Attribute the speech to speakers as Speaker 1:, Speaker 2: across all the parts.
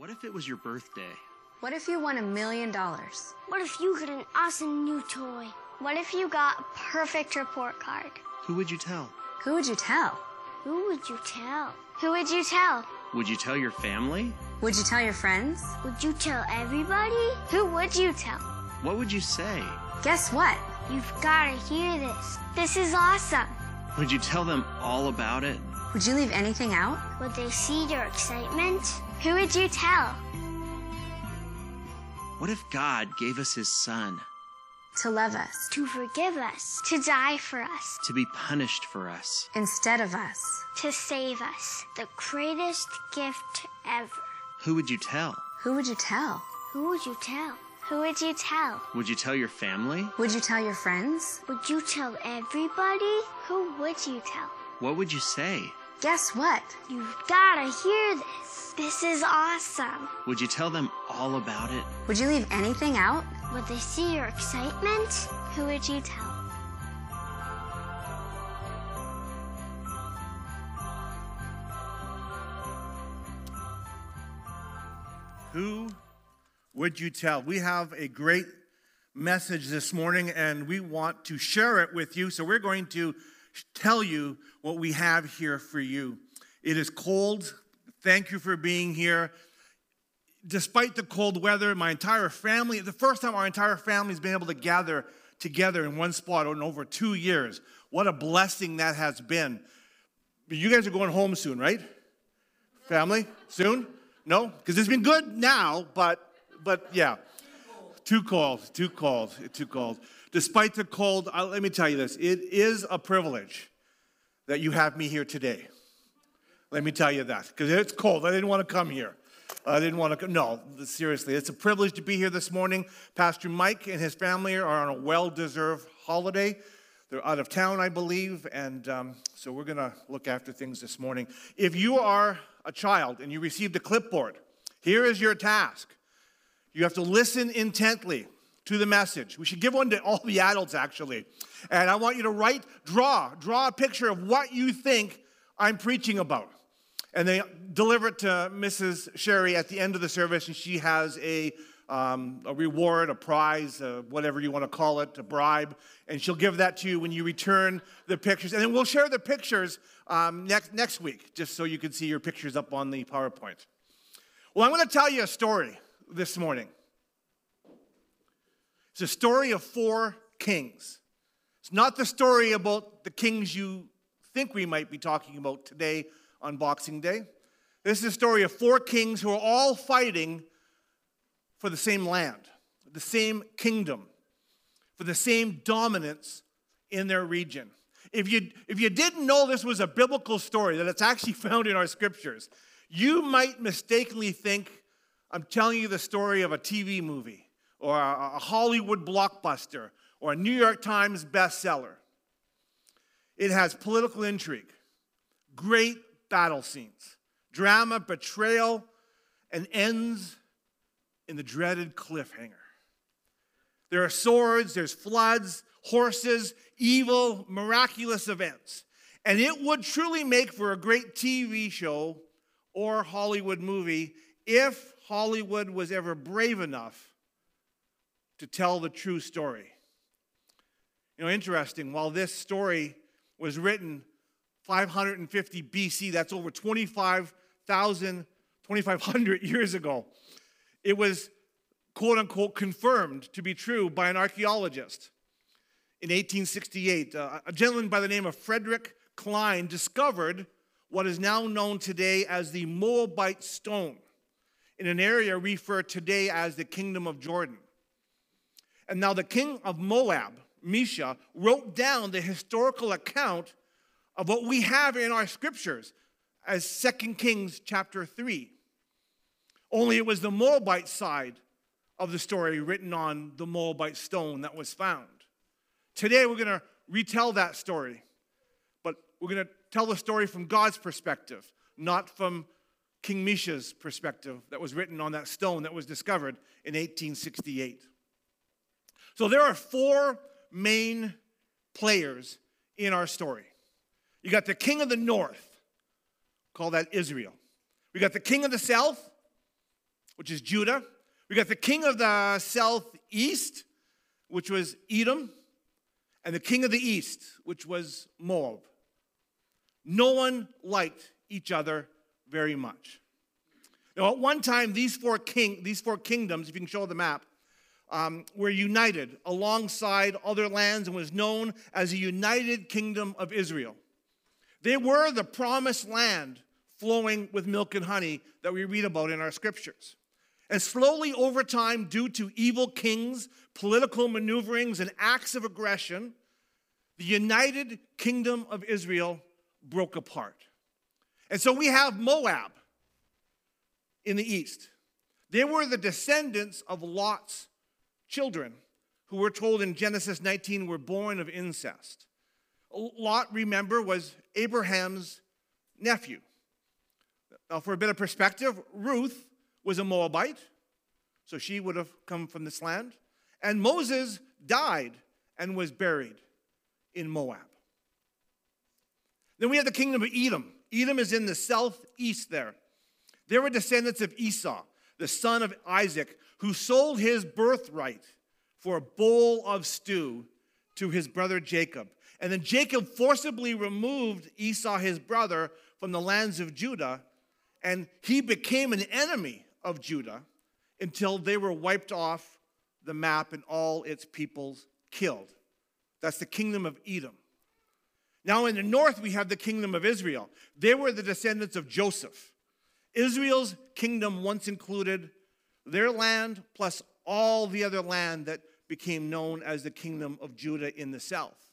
Speaker 1: What if it was your birthday?
Speaker 2: What if you won a million dollars?
Speaker 3: What if you got an awesome new toy?
Speaker 4: What if you got a perfect report card?
Speaker 1: Who would you tell?
Speaker 2: Who would you tell?
Speaker 3: Who would you tell?
Speaker 4: Who would you tell?
Speaker 1: Would you tell your family?
Speaker 2: Would you tell your friends?
Speaker 3: Would you tell everybody?
Speaker 4: Who would you tell?
Speaker 1: What would you say?
Speaker 2: Guess what?
Speaker 3: You've got to hear this.
Speaker 4: This is awesome.
Speaker 1: Would you tell them all about it?
Speaker 2: Would you leave anything out?
Speaker 3: Would they see your excitement?
Speaker 4: Who would you tell?
Speaker 1: What if God gave us his son
Speaker 2: To love us
Speaker 3: To forgive us?
Speaker 4: To die for us.
Speaker 1: to be punished for us?
Speaker 2: instead of us.
Speaker 4: To save us.
Speaker 3: The greatest gift ever.
Speaker 1: Who would you tell?
Speaker 2: Who would you tell?
Speaker 3: Who would you tell?
Speaker 4: Who would you tell?
Speaker 1: Would you tell your family?
Speaker 2: Would you tell your friends?
Speaker 3: Would you tell everybody?
Speaker 4: Who would you tell?
Speaker 1: What would you say?
Speaker 2: Guess what?
Speaker 3: You've got to hear this.
Speaker 4: This is awesome.
Speaker 1: Would you tell them all about it?
Speaker 2: Would you leave anything out?
Speaker 3: Would they see your excitement?
Speaker 4: Who would you tell?
Speaker 5: Who would you tell? We have a great message this morning and we want to share it with you. So we're going to tell you what we have here for you. It is cold. Thank you for being here. Despite the cold weather, my entire family, the first time our entire family has been able to gather together in one spot in over two years. What a blessing that has been. You guys are going home soon, right? Family? Soon? No? Because it's been good now, but but yeah. Too cold, too cold, too cold. Despite the cold, uh, let me tell you this it is a privilege that you have me here today. Let me tell you that, because it's cold. I didn't want to come here. I didn't want to come. No, seriously, it's a privilege to be here this morning. Pastor Mike and his family are on a well deserved holiday. They're out of town, I believe, and um, so we're going to look after things this morning. If you are a child and you received a clipboard, here is your task. You have to listen intently to the message. We should give one to all the adults, actually. And I want you to write, draw, draw a picture of what you think I'm preaching about. And they deliver it to Mrs. Sherry at the end of the service, and she has a, um, a reward, a prize, uh, whatever you want to call it, a bribe, and she'll give that to you when you return the pictures. And then we'll share the pictures um, next, next week, just so you can see your pictures up on the PowerPoint. Well, I'm going to tell you a story this morning. It's a story of four kings. It's not the story about the kings you think we might be talking about today on Boxing Day. This is a story of four kings who are all fighting for the same land, the same kingdom, for the same dominance in their region. If you, if you didn't know this was a biblical story, that it's actually found in our scriptures, you might mistakenly think I'm telling you the story of a TV movie or a, Hollywood blockbuster or a New York Times bestseller. It has political intrigue, great battle scenes, drama, betrayal, and ends in the dreaded cliffhanger. There are swords, there's floods, horses, evil, miraculous events. And it would truly make for a great TV show or Hollywood movie if Hollywood was ever brave enough to tell the true story. You know, interesting, while this story was written 550 BC, that's over 25,000, 2,500 years ago, it was quote unquote confirmed to be true by an archaeologist. In 1868, uh, a gentleman by the name of Frederick Klein discovered what is now known today as the Moabite stone in an area referred today as the Kingdom of Jordan. And now the king of Moab, Mesha, wrote down the historical account of what we have in our scriptures as 2 Kings chapter 3. Only it was the Moabite side of the story written on the Moabite stone that was found. Today we're going to retell that story, but we're going to tell the story from God's perspective, not from King Mesha's perspective that was written on that stone that was discovered in 1868. So there are four main players in our story. You got the king of the north, call that Israel. We got the king of the south, which is Judah. We got the king of the southeast, which was Edom, and the king of the east, which was Moab. No one liked each other very much. Now, at one time, these four, king, these four kingdoms, if you can show the map, um, were united alongside other lands and was known as the United Kingdom of Israel. They were the promised land flowing with milk and honey that we read about in our scriptures. And slowly over time, due to evil kings, political maneuverings, and acts of aggression, the United Kingdom of Israel broke apart. And so we have Moab in the east. They were the descendants of Lot's children, who we're told in Genesis 19 were born of incest. Lot, remember, was Abraham's nephew. Now, for a bit of perspective, Ruth was a Moabite, so she would have come from this land. And Moses died and was buried in Moab. Then we have the kingdom of Edom. Edom is in the southeast there. They were descendants of Esau, the son of Isaac, who sold his birthright for a bowl of stew to his brother Jacob. And then Jacob forcibly removed Esau, his brother, from the lands of Judah, and he became an enemy of Judah until they were wiped off the map and all its peoples killed. That's the kingdom of Edom. Now, in the north, we have the kingdom of Israel. They were the descendants of Joseph. Israel's kingdom once included their land plus all the other land that became known as the kingdom of Judah in the south.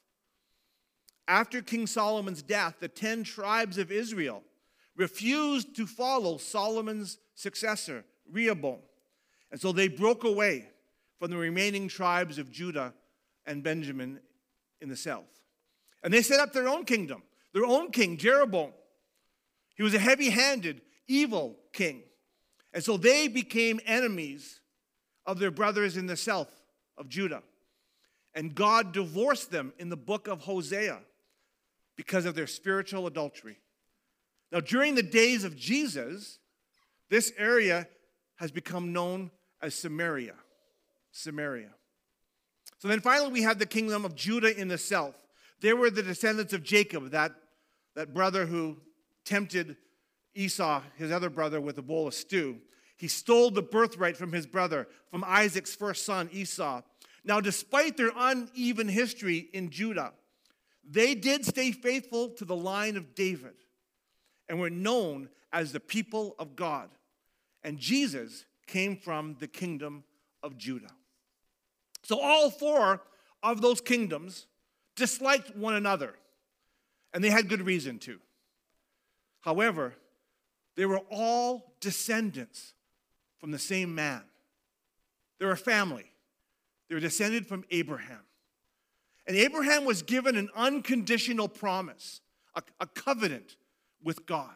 Speaker 5: After King Solomon's death, the 10 tribes of Israel refused to follow Solomon's successor, Rehoboam. And so they broke away from the remaining tribes of Judah and Benjamin in the south. And they set up their own kingdom, their own king, Jeroboam. He was a heavy handed, evil king. And so they became enemies of their brothers in the south of Judah. And God divorced them in the book of Hosea because of their spiritual adultery. Now, during the days of Jesus, this area has become known as Samaria. Samaria. So then finally, we have the kingdom of Judah in the south. They were the descendants of Jacob, that, that brother who tempted Esau, his other brother, with a bowl of stew. He stole the birthright from his brother, from Isaac's first son, Esau. Now, despite their uneven history in Judah, they did stay faithful to the line of David and were known as the people of God. And Jesus came from the kingdom of Judah. So all four of those kingdoms disliked one another, and they had good reason to. However, they were all descendants from the same man. They were a family. They were descended from Abraham. And Abraham was given an unconditional promise, a, a covenant with God.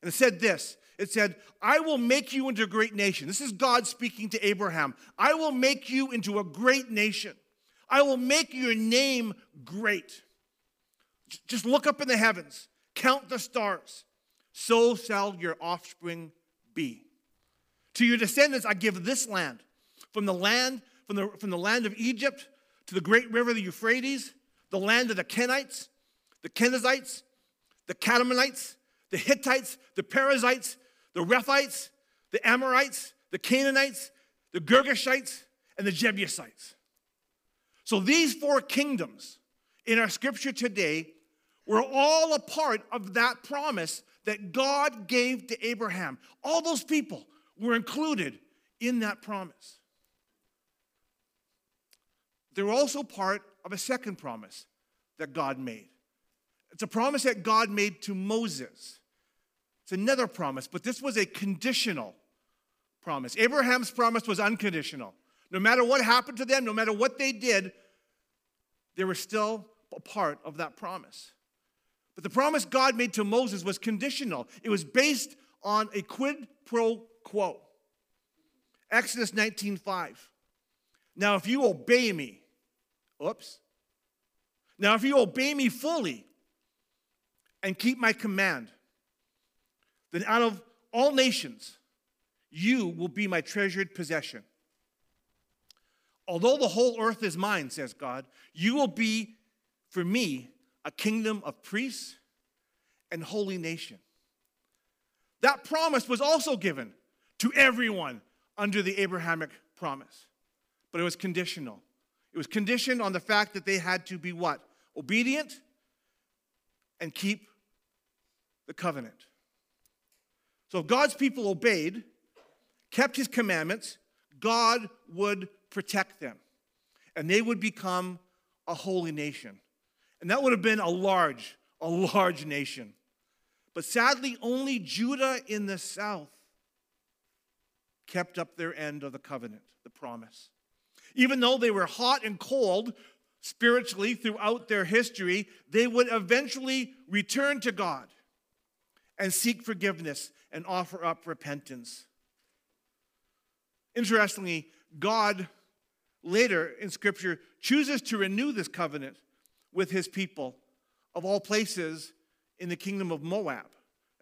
Speaker 5: And it said this it said, I will make you into a great nation. This is God speaking to Abraham. I will make you into a great nation. I will make your name great. Just look up in the heavens, count the stars. So shall your offspring be. To your descendants, I give this land. From the land, from the, from the land of Egypt to the great river, the Euphrates, the land of the Kenites, the Kenizzites, the Kadmonites, the Hittites, the Perizzites, the Rephites, the Amorites, the Canaanites, the Girgashites, and the Jebusites. So these four kingdoms in our scripture today were all a part of that promise that God gave to Abraham. All those people were included in that promise. They were also part of a second promise that God made. It's a promise that God made to Moses. It's another promise, but this was a conditional promise. Abraham's promise was unconditional. No matter what happened to them, no matter what they did, they were still a part of that promise. But the promise God made to Moses was conditional, it was based on a quid pro quo. Exodus 19:5. Now if you obey me, oops. Now if you obey me fully and keep my command, then out of all nations you will be my treasured possession. Although the whole earth is mine, says God, you will be for me a kingdom of priests and holy nation. That promise was also given to everyone under the Abrahamic promise, but it was conditional. It was conditioned on the fact that they had to be what? Obedient and keep the covenant. So if God's people obeyed, kept his commandments, God would protect them. And they would become a holy nation. And that would have been a large, a large nation. But sadly, only Judah in the south kept up their end of the covenant, the promise. Even though they were hot and cold spiritually throughout their history, they would eventually return to God and seek forgiveness and offer up repentance. Interestingly, God later in Scripture chooses to renew this covenant with his people of all places in the kingdom of Moab.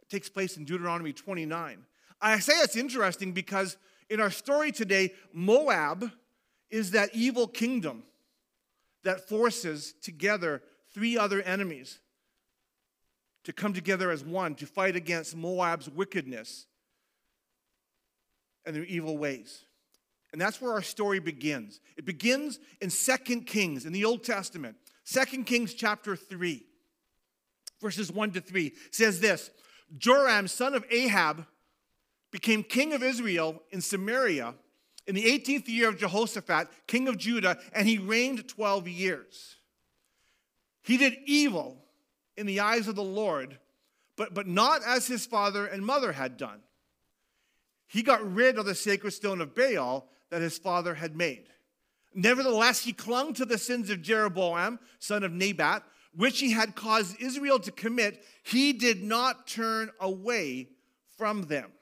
Speaker 5: It takes place in Deuteronomy 29. I say it's interesting because in our story today, Moab is that evil kingdom that forces together three other enemies to come together as one to fight against Moab's wickedness and their evil ways. And that's where our story begins. It begins in Second Kings in the Old Testament. Second Kings chapter 3, verses 1 to 3 says this Joram, son of Ahab, became king of Israel in Samaria in the 18th year of Jehoshaphat, king of Judah, and he reigned 12 years. He did evil in the eyes of the Lord, but, but not as his father and mother had done. He got rid of the sacred stone of Baal that his father had made. Nevertheless, he clung to the sins of Jeroboam, son of Nebat, which he had caused Israel to commit. He did not turn away from them.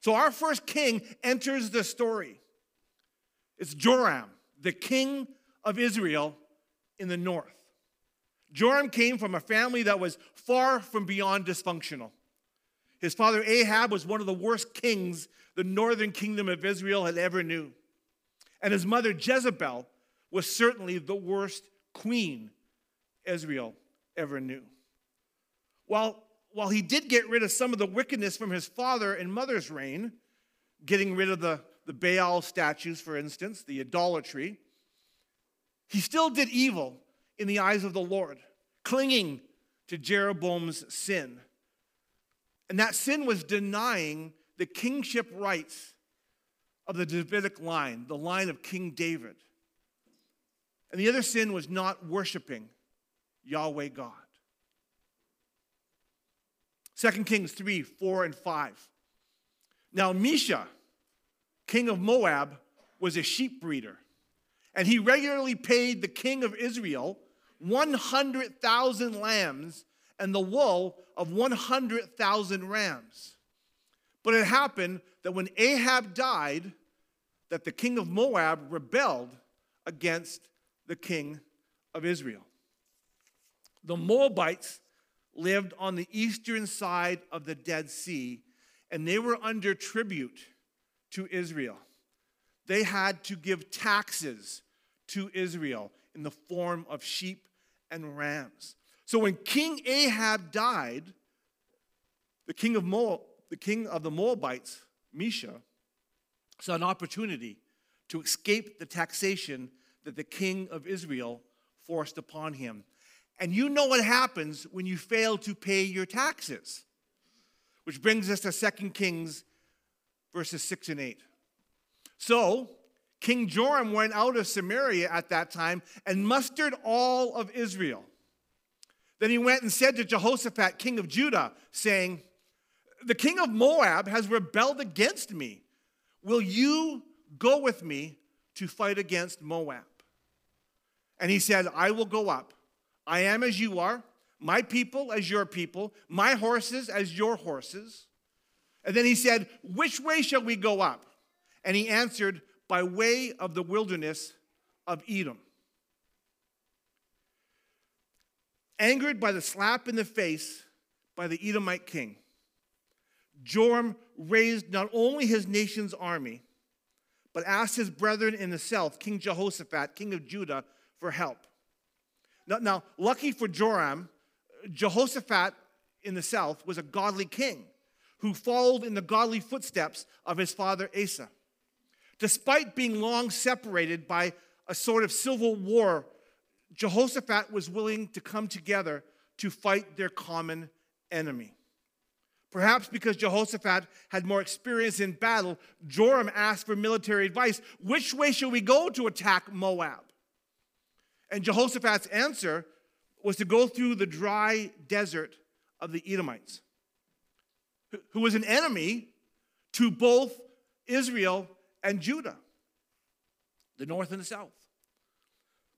Speaker 5: So, our first king enters the story. It's Joram, the king of Israel in the north. Joram came from a family that was far from beyond dysfunctional. His father Ahab was one of the worst kings the northern kingdom of Israel had ever knew. And his mother Jezebel was certainly the worst queen Israel ever knew. While, while he did get rid of some of the wickedness from his father and mother's reign, getting rid of the, the Baal statues, for instance, the idolatry, he still did evil in the eyes of the Lord, clinging to Jeroboam's sin. And that sin was denying the kingship rights of the Davidic line, the line of King David. And the other sin was not worshiping Yahweh God. 2 Kings 3 4 and 5. Now, Mesha, king of Moab, was a sheep breeder, and he regularly paid the king of Israel 100,000 lambs and the wool of 100,000 rams. But it happened that when Ahab died, that the king of Moab rebelled against the king of Israel. The Moabites lived on the eastern side of the Dead Sea, and they were under tribute to Israel. They had to give taxes to Israel in the form of sheep and rams. So when King Ahab died, the king of Moab, the king of the Moabites, Mesha, saw an opportunity to escape the taxation that the king of Israel forced upon him. And you know what happens when you fail to pay your taxes. Which brings us to 2 Kings verses 6 and 8. So, King Joram went out of Samaria at that time and mustered all of Israel. Then he went and said to Jehoshaphat, king of Judah, saying, The king of Moab has rebelled against me. Will you go with me to fight against Moab? And he said, I will go up. I am as you are, my people as your people, my horses as your horses. And then he said, Which way shall we go up? And he answered, By way of the wilderness of Edom. Angered by the slap in the face by the Edomite king, Joram raised not only his nation's army, but asked his brethren in the south, King Jehoshaphat, king of Judah, for help. Now, now, lucky for Joram, Jehoshaphat in the south was a godly king who followed in the godly footsteps of his father Asa. Despite being long separated by a sort of civil war, Jehoshaphat was willing to come together to fight their common enemy. Perhaps because Jehoshaphat had more experience in battle, Joram asked for military advice. Which way should we go to attack Moab? And Jehoshaphat's answer was to go through the dry desert of the Edomites, who was an enemy to both Israel and Judah, the north and the south.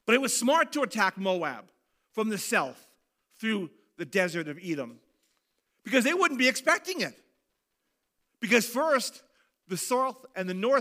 Speaker 5: But it was smart to attack Moab from the south through the desert of Edom because they wouldn't be expecting it. Because first, the south and the north